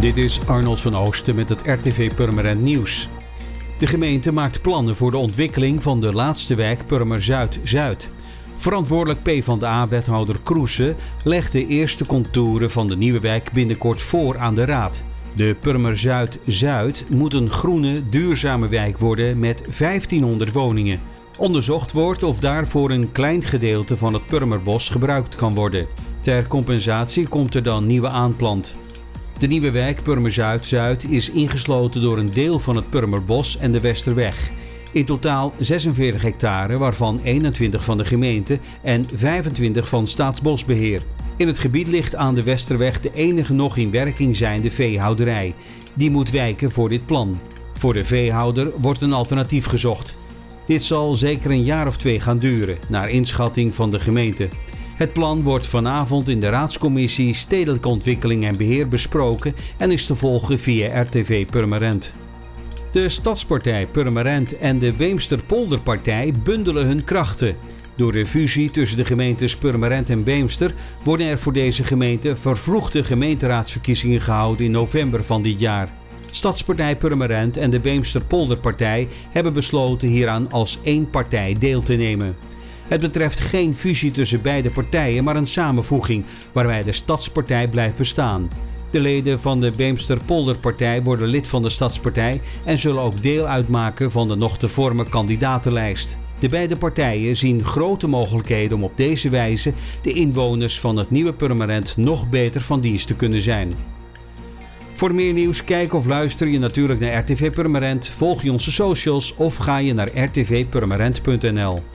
Dit is Arnold van Oosten met het RTV Purmerend Nieuws. De gemeente maakt plannen voor de ontwikkeling van de laatste wijk Purmer Zuid-Zuid. Verantwoordelijk PvdA-wethouder Kroese legt de eerste contouren van de nieuwe wijk binnenkort voor aan de raad. De Purmer Zuid-Zuid moet een groene, duurzame wijk worden met 1500 woningen. Onderzocht wordt of daarvoor een klein gedeelte van het Purmerbos gebruikt kan worden. Ter compensatie komt er dan nieuwe aanplant. De nieuwe wijk Purmer Zuid-Zuid is ingesloten door een deel van het Purmerbos en de Westerweg. In totaal 46 hectare, waarvan 21 van de gemeente en 25 van Staatsbosbeheer. In het gebied ligt aan de Westerweg de enige nog in werking zijnde veehouderij. Die moet wijken voor dit plan. Voor de veehouder wordt een alternatief gezocht. Dit zal zeker een jaar of twee gaan duren, naar inschatting van de gemeente. Het plan wordt vanavond in de Raadscommissie Stedelijke Ontwikkeling en Beheer besproken en is te volgen via RTV Purmerend. De Stadspartij Purmerend en de Beemster-Polderpartij bundelen hun krachten. Door de fusie tussen de gemeentes Purmerend en Beemster worden er voor deze gemeente vervroegde gemeenteraadsverkiezingen gehouden in november van dit jaar. Stadspartij Purmerend en de Beemster-Polderpartij hebben besloten hieraan als één partij deel te nemen. Het betreft geen fusie tussen beide partijen, maar een samenvoeging waarbij de Stadspartij blijft bestaan. De leden van de Beemster-Polderpartij worden lid van de Stadspartij en zullen ook deel uitmaken van de nog te vormen kandidatenlijst. De beide partijen zien grote mogelijkheden om op deze wijze de inwoners van het nieuwe Purmerend nog beter van dienst te kunnen zijn. Voor meer nieuws kijk of luister je natuurlijk naar RTV Purmerend, volg je onze socials of ga je naar rtvpurmerend.nl.